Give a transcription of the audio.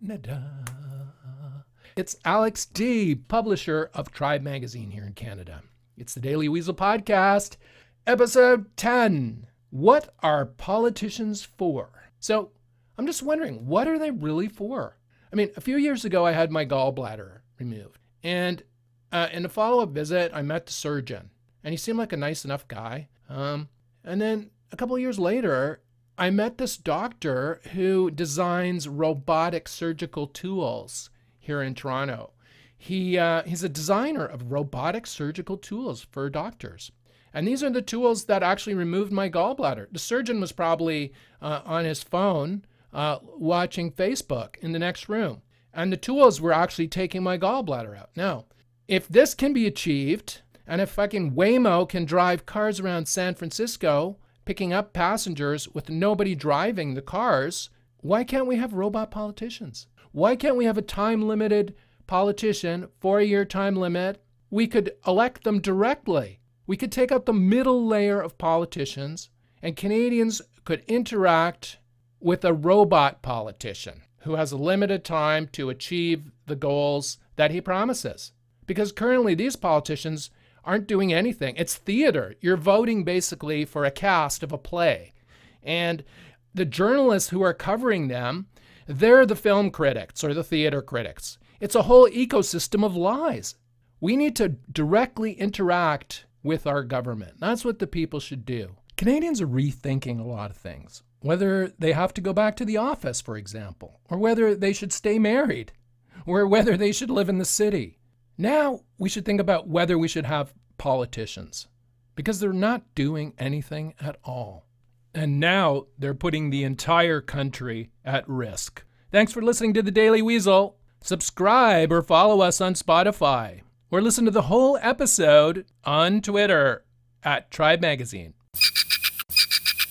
Canada. It's Alex D, publisher of Tribe Magazine here in Canada. It's the Daily Weasel Podcast, episode 10. What are politicians for? So, I'm just wondering, what are they really for? I mean, a few years ago, I had my gallbladder removed. And uh, in a follow up visit, I met the surgeon, and he seemed like a nice enough guy. Um, and then a couple years later, I met this doctor who designs robotic surgical tools here in Toronto. He, uh, he's a designer of robotic surgical tools for doctors. And these are the tools that actually removed my gallbladder. The surgeon was probably uh, on his phone uh, watching Facebook in the next room. And the tools were actually taking my gallbladder out. Now, if this can be achieved, and if fucking Waymo can drive cars around San Francisco, picking up passengers with nobody driving the cars, why can't we have robot politicians? Why can't we have a time limited politician, four year time limit? We could elect them directly. We could take out the middle layer of politicians, and Canadians could interact with a robot politician who has a limited time to achieve the goals that he promises. Because currently, these politicians aren't doing anything. It's theater. You're voting basically for a cast of a play. And the journalists who are covering them, they're the film critics or the theater critics. It's a whole ecosystem of lies. We need to directly interact with our government. That's what the people should do. Canadians are rethinking a lot of things whether they have to go back to the office, for example, or whether they should stay married, or whether they should live in the city. Now we should think about whether we should have politicians, because they're not doing anything at all. And now they're putting the entire country at risk. Thanks for listening to the Daily Weasel. Subscribe or follow us on Spotify, or listen to the whole episode on Twitter at Tribe Magazine.